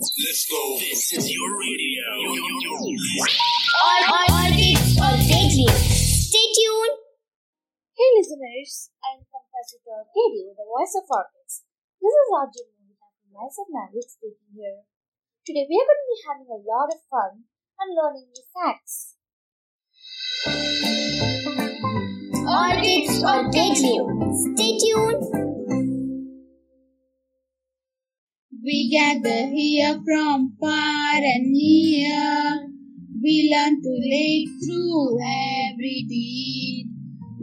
Let's go. This is your radio. All, all, all dates, all daily. Stay tuned. Hey listeners, I'm Compositor Katie with the voice of artists. This is Arjun Mohita from myself Magic speaking here. Today we are going to be having a lot of fun and learning new facts. All dates, all daily. Stay tuned. We gather here from far and near. We learn to live through every deed.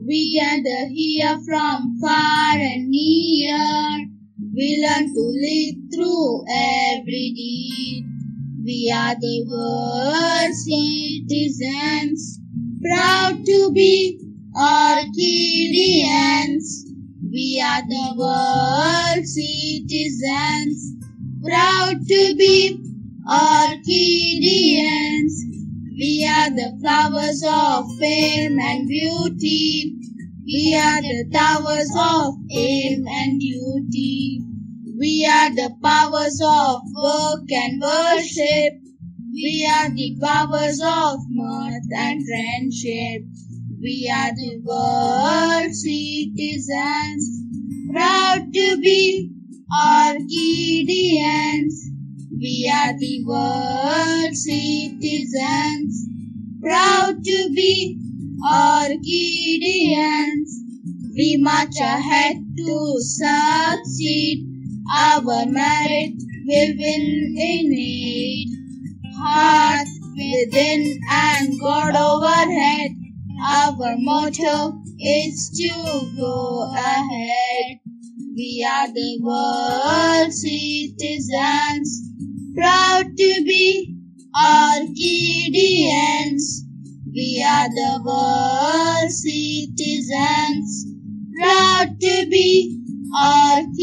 We gather here from far and near. We learn to live through every deed. We are the world's citizens, proud to be Orchidians. We are the world's citizens, proud to be Orchidians. We are the flowers of fame and beauty. We are the towers of aim and duty. We are the powers of work and worship. We are the powers of mirth and friendship. We are the world citizens, proud to be Orchidians. We are the world citizens, proud to be Orchidians. We march ahead to succeed. Our merit we will aid. Heart within and God overhead. Our motto is to go ahead. We are the world citizens, proud to be Orchidians. We are the world citizens, proud to be Orchidians.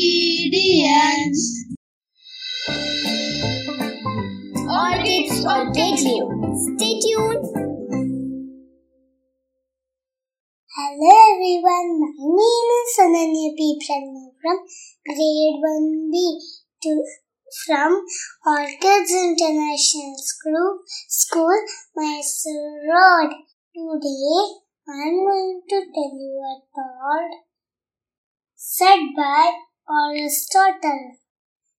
All dates, all. Stay tuned. Hello everyone, my name is Ananya P. Pranna from grade 1B to, from Orchids International School, School Mysore Road. Today I'm going to tell you a thought said by Aristotle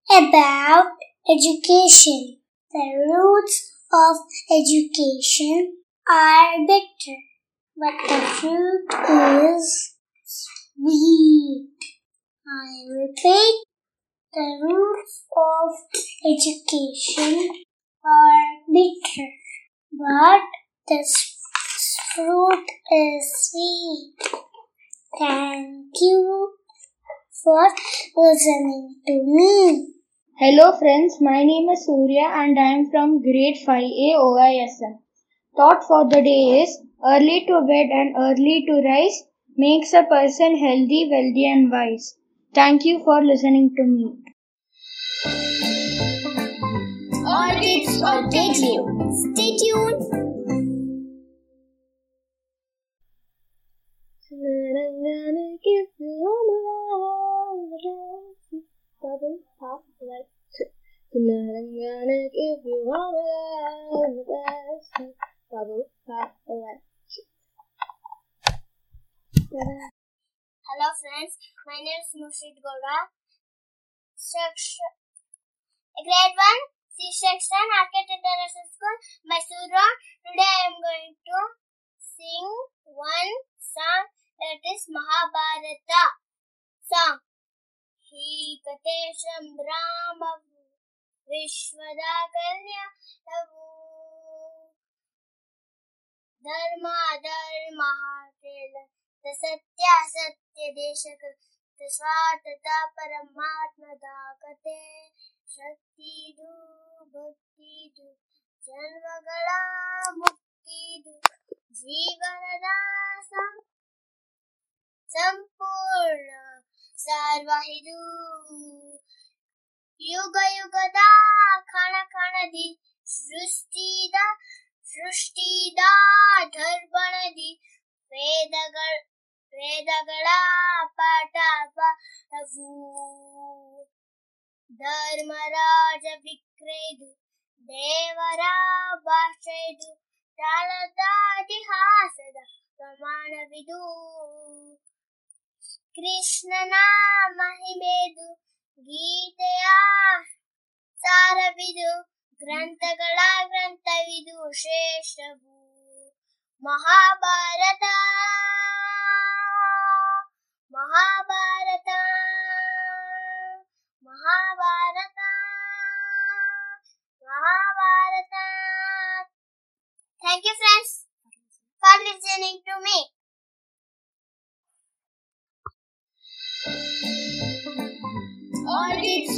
about education. The roots of education are bitter but the fruit is sweet. I repeat, the roots of education are bitter, but the fruit is sweet. Thank you for listening to me. Hello friends, my name is Surya and I am from grade 5A OISM. Thought for the day is early to bed and early to rise makes a person healthy, wealthy and wise. Thank you for listening to me. All dates, all daily. Stay tuned. I'm gonna give you all my love, bubble pop like Tonight I'm gonna give you all my love, the best bubble pop like Hello friends, my name is Mushid Gora. Section, grade 1, C section, Orchid International School, Mysuru. Today I am going to sing one song that is Mahabharata song. He Katesham Rama Vishwadakarya Tavu Dharma Dharma Telaka ಸತ್ಯ ಸತ್ಯ ದೇಶಕ ಸ್ವಾತಂತ್ರ್ಯ ಪರಮಾತ್ಮದ ಕತೆ ಶಕ್ತಿದು ಭಕ್ತಿದು ಜನ್ಮಗಳ ಮುಕ್ತಿದು ಜೀವನದ ಸಂ- ಸಂಪೂರ್ಣ ಸಾರ್ವಹಿದು ಯುಗ ಯುಗದ ಕಣ ಕಣದಿ ಸೃಷ್ಟಿದ ಸೃಷ್ಟಿದ ಧರ್ಮಣದಿ ವೇದಗಳ ವೇದಗಳ ಪಾಠವು ಧರ್ಮರಾಜ ವಿಕ್ರೇದು, ದೇವರ ಭಾಷೆದು ತಾಳದ ಇತಿಹಾಸದ ಪ್ರಮಾಣವಿದು. ಕೃಷ್ಣನ ಮಹಿಮೆದು, ಗೀತೆಯ ಸಾರವಿದು. ಗ್ರಂಥಗಳ ಗ್ರಂಥವಿದು ಶ್ರೇಷ್ಠವು. Mahabharata Thank Mahabharata Mahabharata thank you friends for listening All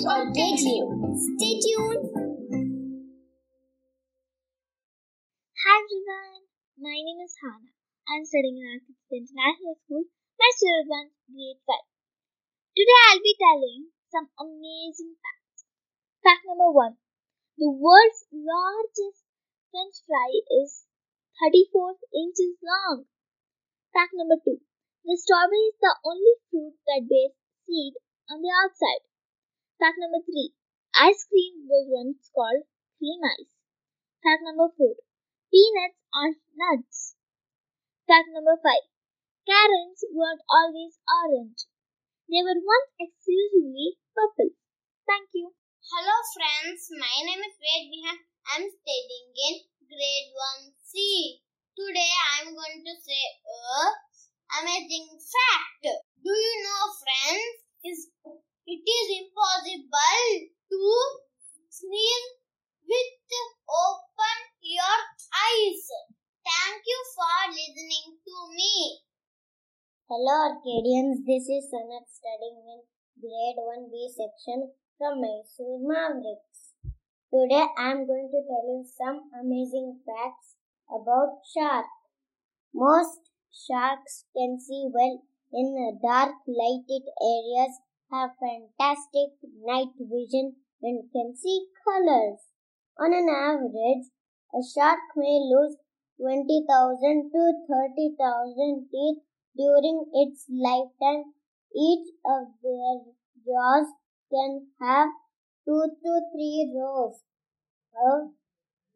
or date you. Stay tuned. Hi everyone, my name is Hannah. I'm studying in Orchids International School. Mysore Advanced Grade 5. Today I'll be telling some amazing facts. Fact number 1. The world's largest french fry is 34 inches long. Fact number 2. The strawberry is the only fruit that bears seed on the outside. Fact number 3. Ice cream was once called cream ice. Fact number 4. Peanuts aren't nuts. Fact number 5. Karens weren't always orange. They were once exclusively purple. Thank you. Hello friends, my name is Ved Vihan. I'm studying in grade 1C. Today I'm going to say a amazing fact. Do you know friends, is it is impossible to sneeze with open your eyes. Thank you for listening to me. Hello Orchidians, this is Sanat studying in grade 1B section from Mysore Mavericks. Today I am going to tell you some amazing facts about shark. Most sharks can see well in dark lighted areas, have fantastic night vision and can see colors. On an average, a shark may lose 20,000 to 30,000 teeth during its lifetime. Each of their jaws can have two to three rows of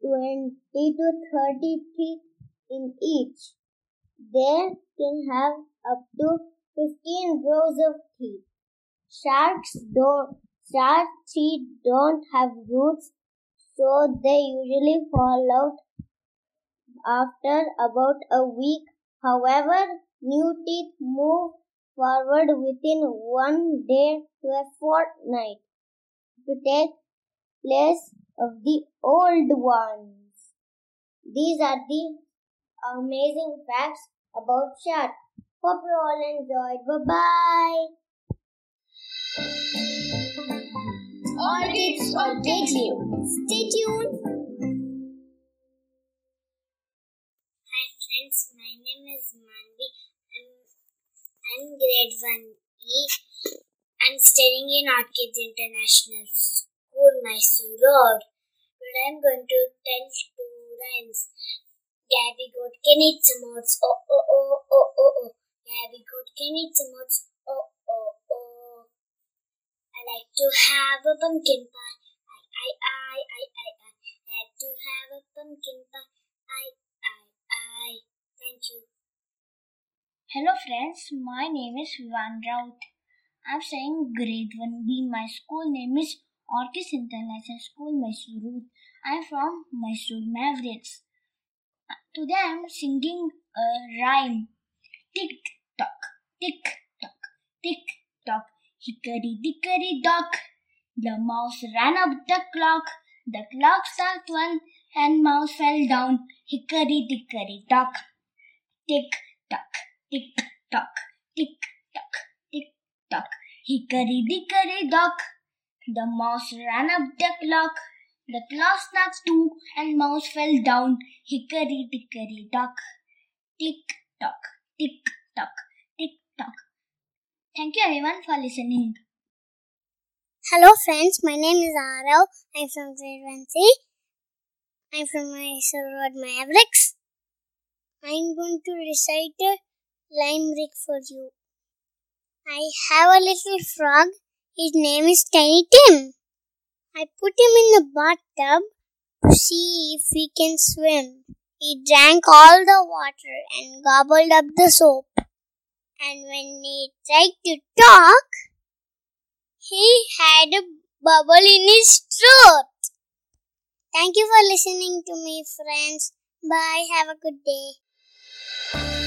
20 to 30 teeth in each. They can have up to 15 rows of teeth. Sharks don't sharks' teeth don't have roots, so they usually fall out after about a week. However, new teeth move forward within one day to a fortnight to take place of the old ones. These are the amazing facts about shark. Hope you all enjoyed. Bye bye. All are KGU. Stay tuned. Grade 1E. I'm studying in Orchids International School, Mysore Road. Today I'm going to tell two rhymes. Gabby goat can eat some oats. Oh, oh, oh, oh, oh, oh. Gabby goat can eat some oats. Oh, oh, oh. I like to have a pumpkin pie. I, I, I, I, I, I. Like to have a pumpkin pie. I, I, I. Thank you. Hello friends, my name is Vivan Raut. I'm studying grade 1B. My school name is Orchids International School, Mysuru. I'm from Mysore Mavericks. Uh, today I'm singing a rhyme. Tick tock, tick tock, tick tock. Hickory dickory dock. The mouse ran up the clock. The clock struck one and mouse fell down. Hickory dickory dock. Tick tock, tick tock, tick tock, tick tock. Hickory dickory dock. The mouse ran up the clock. The clock struck two and mouse fell down. Hickory dickory dock. Tick tock, tick tock, tick tock. Thank you everyone for listening. Hello friends, my name is Arav. I'm from grade 1C. I'm from Mysore Road Mavericks. I'm going to recite limerick for you. I have a little frog. His name is Tiny Tim. I put him in the bathtub to see if he can swim. He drank all the water and gobbled up the soap. And when he tried to talk, he had a bubble in his throat. Thank you for listening to me, friends. Bye. Have a good day.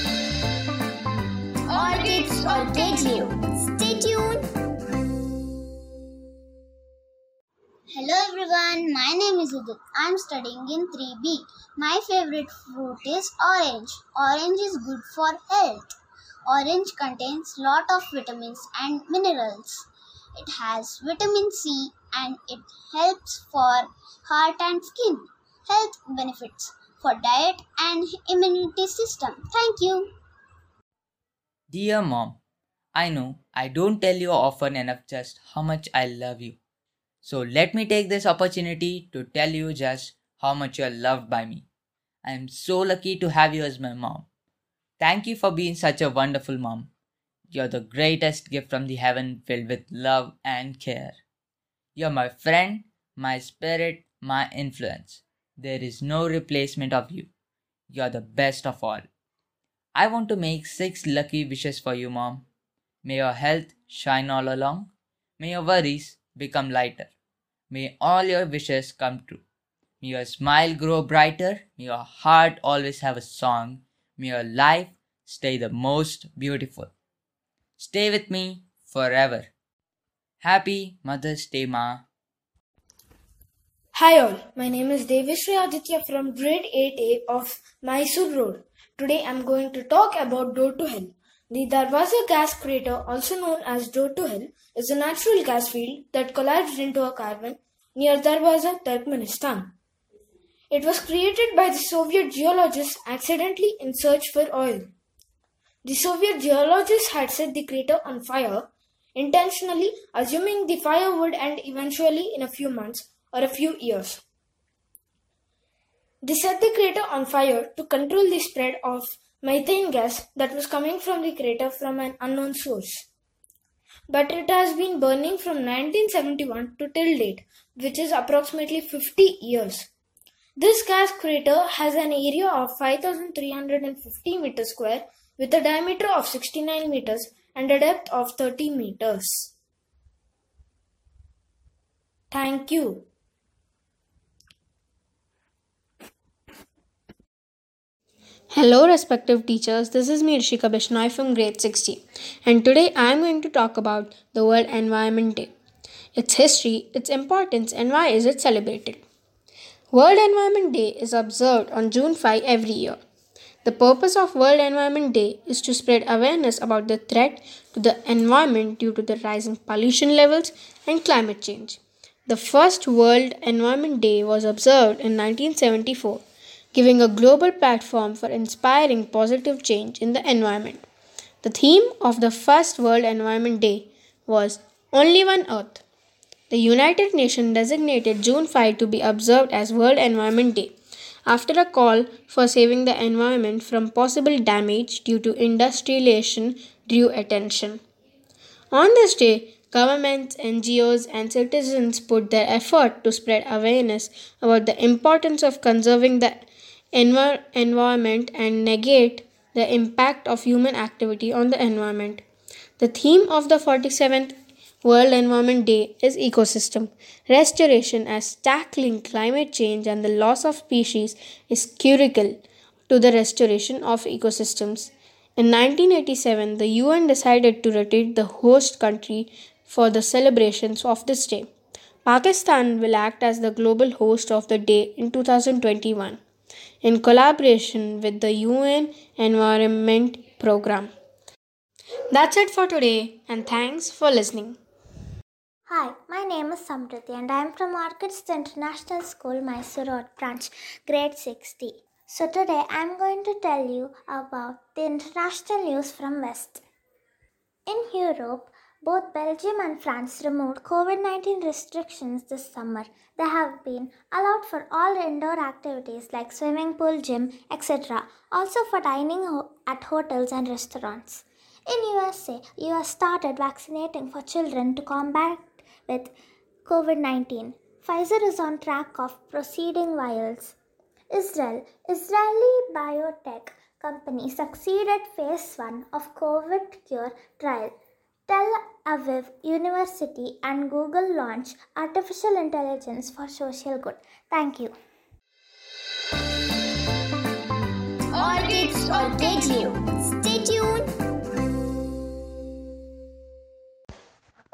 Orchids Orchidio. Stay tuned. Hello everyone, my name is Udit. I am studying in 3B. My favorite fruit is orange. Orange is good for health. Orange contains lot of vitamins and minerals. It has vitamin C and it helps for heart and skin. Health benefits for diet and immunity system. Thank you. Dear mom, I know I don't tell you often enough just how much I love you. So let me take this opportunity to tell you just how much you're loved by me. I am so lucky to have you as my mom. Thank you for being such a wonderful mom. You're the greatest gift from the heaven filled with love and care. You're my friend, my spirit, my influence. There is no replacement of you. You're the best of all. I want to make six lucky wishes for you, Mom. May your health shine all along. May your worries become lighter. May all your wishes come true. May your smile grow brighter. May your heart always have a song. May your life stay the most beautiful. Stay with me forever. Happy Mother's Day, Ma. Hi all, my name is Devishri Aditya from grade 8A of Mysore Road. Today I am going to talk about Door to Hell. The Darwaza gas crater, also known as Door to Hell, is a natural gas field that collapsed into a cavern near Darwaza, Turkmenistan. It was created by the Soviet geologists accidentally in search for oil. The Soviet geologists had set the crater on fire, intentionally assuming the fire would end eventually in a few months or a few years. They set the crater on fire to control the spread of methane gas that was coming from the crater from an unknown source. But it has been burning from 1971 to till date, which is approximately 50 years. This gas crater has an area of 5350 meters square with a diameter of 69 meters and a depth of 30 meters. Thank you. Hello, respective teachers. This is me, Rishika Bishnoi from grade 60, and today I am going to talk about the World Environment Day, its history, its importance, and why is it celebrated. World Environment Day is observed on June 5 every year. The purpose of World Environment Day is to spread awareness about the threat to the environment due to the rising pollution levels and climate change. The first World Environment Day was observed in 1974 giving a global platform for inspiring positive change in the environment. The theme of the first World Environment Day was Only One Earth. The United Nations designated June 5 to be observed as World Environment Day after a call for saving the environment from possible damage due to industrialization drew attention. On this day, governments, NGOs, and citizens put their effort to spread awareness about the importance of conserving the envir- environment and negate the impact of human activity on the environment. The theme of the 47th World Environment Day is ecosystem restoration as tackling climate change and the loss of species is critical to the restoration of ecosystems. In 1987, the UN decided to rotate the host country for the celebrations of this day. Pakistan will act as the global host of the day in 2021 in collaboration with the UN Environment Program. That's it for today, and thanks for listening. Hi, my name is Samriti and I am from Orchids International School, Mysore Road branch, grade 60. So today I am going to tell you about the international news from West. In Europe, both Belgium and France removed COVID 19 restrictions this summer. They have been allowed for all indoor activities like swimming pool, gym, etc. Also for dining ho- at hotels and restaurants. In USA, US started vaccinating for children to combat with COVID 19. Pfizer is on track of proceeding vials. Israel, Israeli biotech company succeeded phase 1 of COVID cure trial. Tel Aviv University and Google launch artificial intelligence for social good. Thank you. All kids or did you? Stay tuned.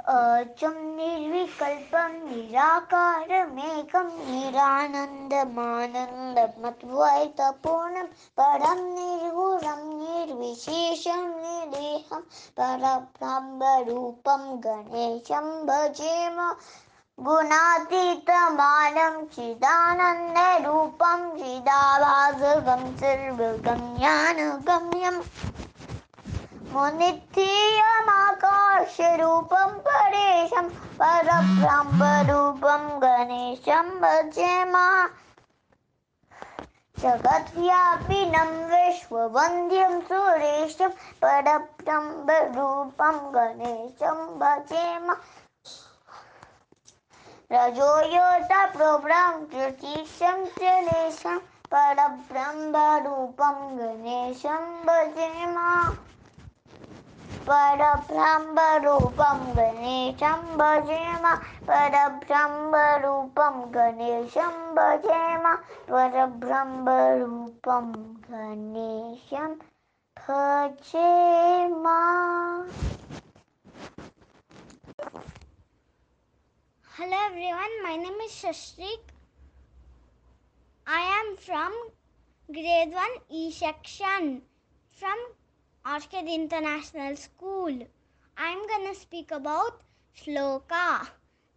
ആറ്റം നിർവികൽപ്പം നിരാകാരമേകം നിരാനന്ദമാനന്ദമദ്വൈതപൂർണം പരം നിർഗുണം നിർവിശേഷം നിദേഹം. പരബ്രഹ്മരൂപം ഗണേശം ഭജേമ. ഗുണാതീതമാനം ചിദാനന്ദരൂപം. ചിദാഭാസം സർവഗം ജ്ഞാനഗമ്യം मुनित्यमाकाशरूपं परेशं परब्रह्मरूपं भजेम। जगद्व्यापिनं विश्ववन्द्यं सुरेशं परब्रह्मरूपं गणेशं भजेम। रजोयोतप्रभ्रं ज्योतिषं परब्रह्मरूपं गणेशं भजेम। परभ्रम्ब रूपं गणेशं भजेम परभ्रम्ब रूपं गणेशं भजेम परभ्रम्ब रूपं गणेशं भजेम hello everyone my name is Shashrik I am from grade one E section from Ashked International School. I'm to speak about Shloka.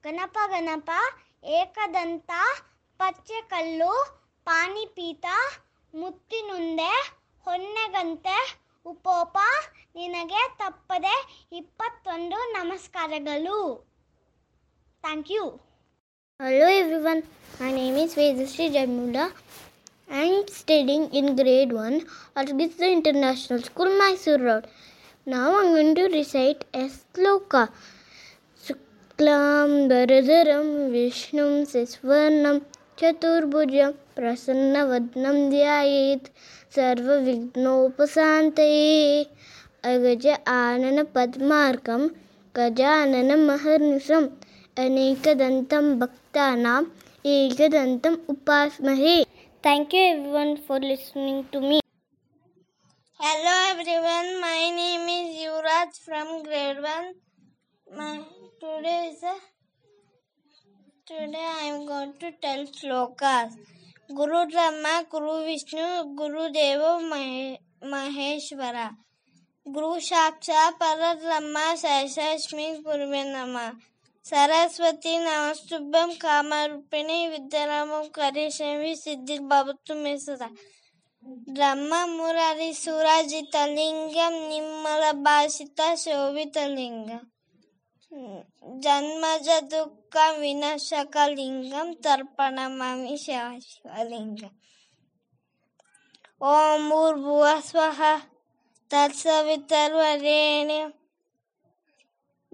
Ganapa Ganapa Ekadanta Pache Kallu Pani Pita ಮುತ್ತಿನುಂದೆ ಹೊನ್ನೆಗಂತೆ ಉಪೋಪ ನಿನಗೆ ತಪ್ಪದೆ ಇಪ್ಪತ್ತೊಂದು ನಮಸ್ಕಾರಗಳು thank Thank you. Hello everyone. My name is Vedashree Jadmula I am studying in grade 1 at Gitsa International School, Mysore Road. Now I am going to recite a sloka. Suklam Bharadaram Vishnum Sisvarnam Chaturbhujam Prasannavadnam Dhyayet Sarva Vignopasantaye Agaja Anana Padmarkam Gajanana Maharnisam अनेकदन्तं भक्तानां एकदन्तम् उपास्महे Thank you everyone for listening to me. Hello everyone, my name is Yuvraj from grade 1. My, today is a, today I am going to tell slokas. Guru Brahma, Guru Vishnu, Guru Deva Mahe- Maheshwara. Guru Shaksha Parabrahma Saisashmi Gurve Nama. Saraswati नमस्तुभ्यं कामरूपिणी विद्यारामं करिष्यामि सिद्धिं भवतु मे सदा ब्रह्म मुरारी सुराजितलिङ्गं निर्मलभाषित शोभितलिङ्गं जन्मज दुःख विनाशकलिङ्गं तर्पणमामि शिवलिङ्गम् ॐ भूर्भुवः स्वः तत्सवितर्वरेण्यं भर्गो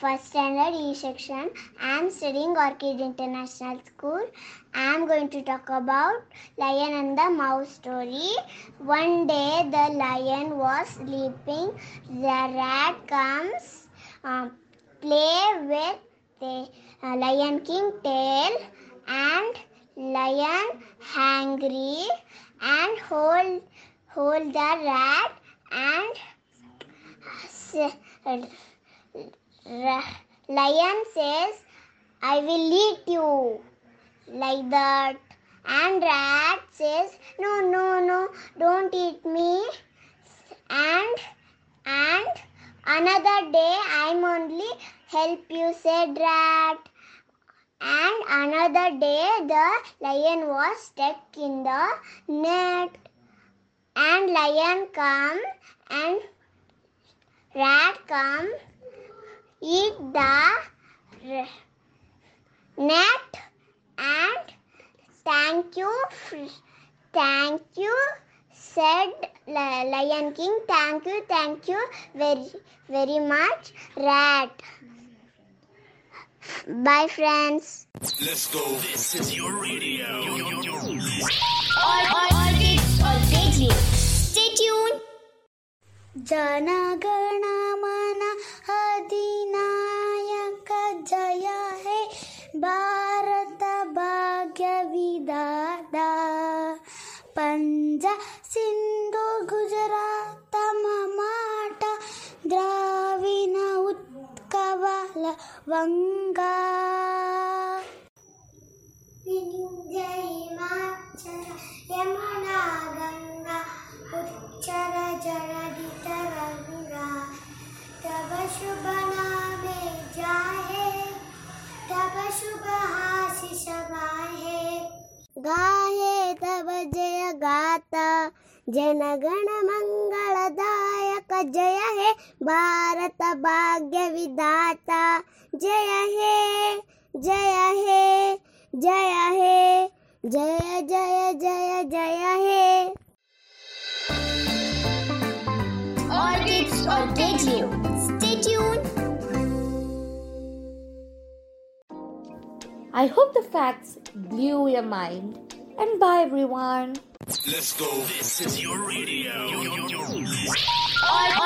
first standard E section. I am studying Orchid International School. I am going to talk about Lion and the Mouse story. One day the lion was sleeping. The rat comes, uh, play with the uh, Lion King tail and lion hungry and hold hold the rat and ra- lion says i will eat you. Like that. And rat says no no no don't eat me. And and another day i'm only help you said rat. And another day the lion was stuck in the net. And lion come and rat come eat the net and thank you thank you said lion king. Thank you thank you very very much rat bye friends. Let's go. This is your radio. Your, your, your. All, all, all kids, all kids. stay tuned. jana mana hadi जय हे। भारत भाग्य विदादा पंज सिंधु गुजरात ममाट द्राविण उत्कवल वंगा। यमुना गंगा। उच्चर जलधि तरंगा तब शुभ नामे जाहे। तब शुभ आशीष गाहे गाहे तब जय गाता जनगण मंगलदायक जय हे भारत भाग्य विधाता। जय हे जय हे जय हे जय जय जय जय हे। Kids, all kids, stay tuned. I hope the facts blew your mind. And bye, everyone. Let's go. This is your radio. Kids, all kids,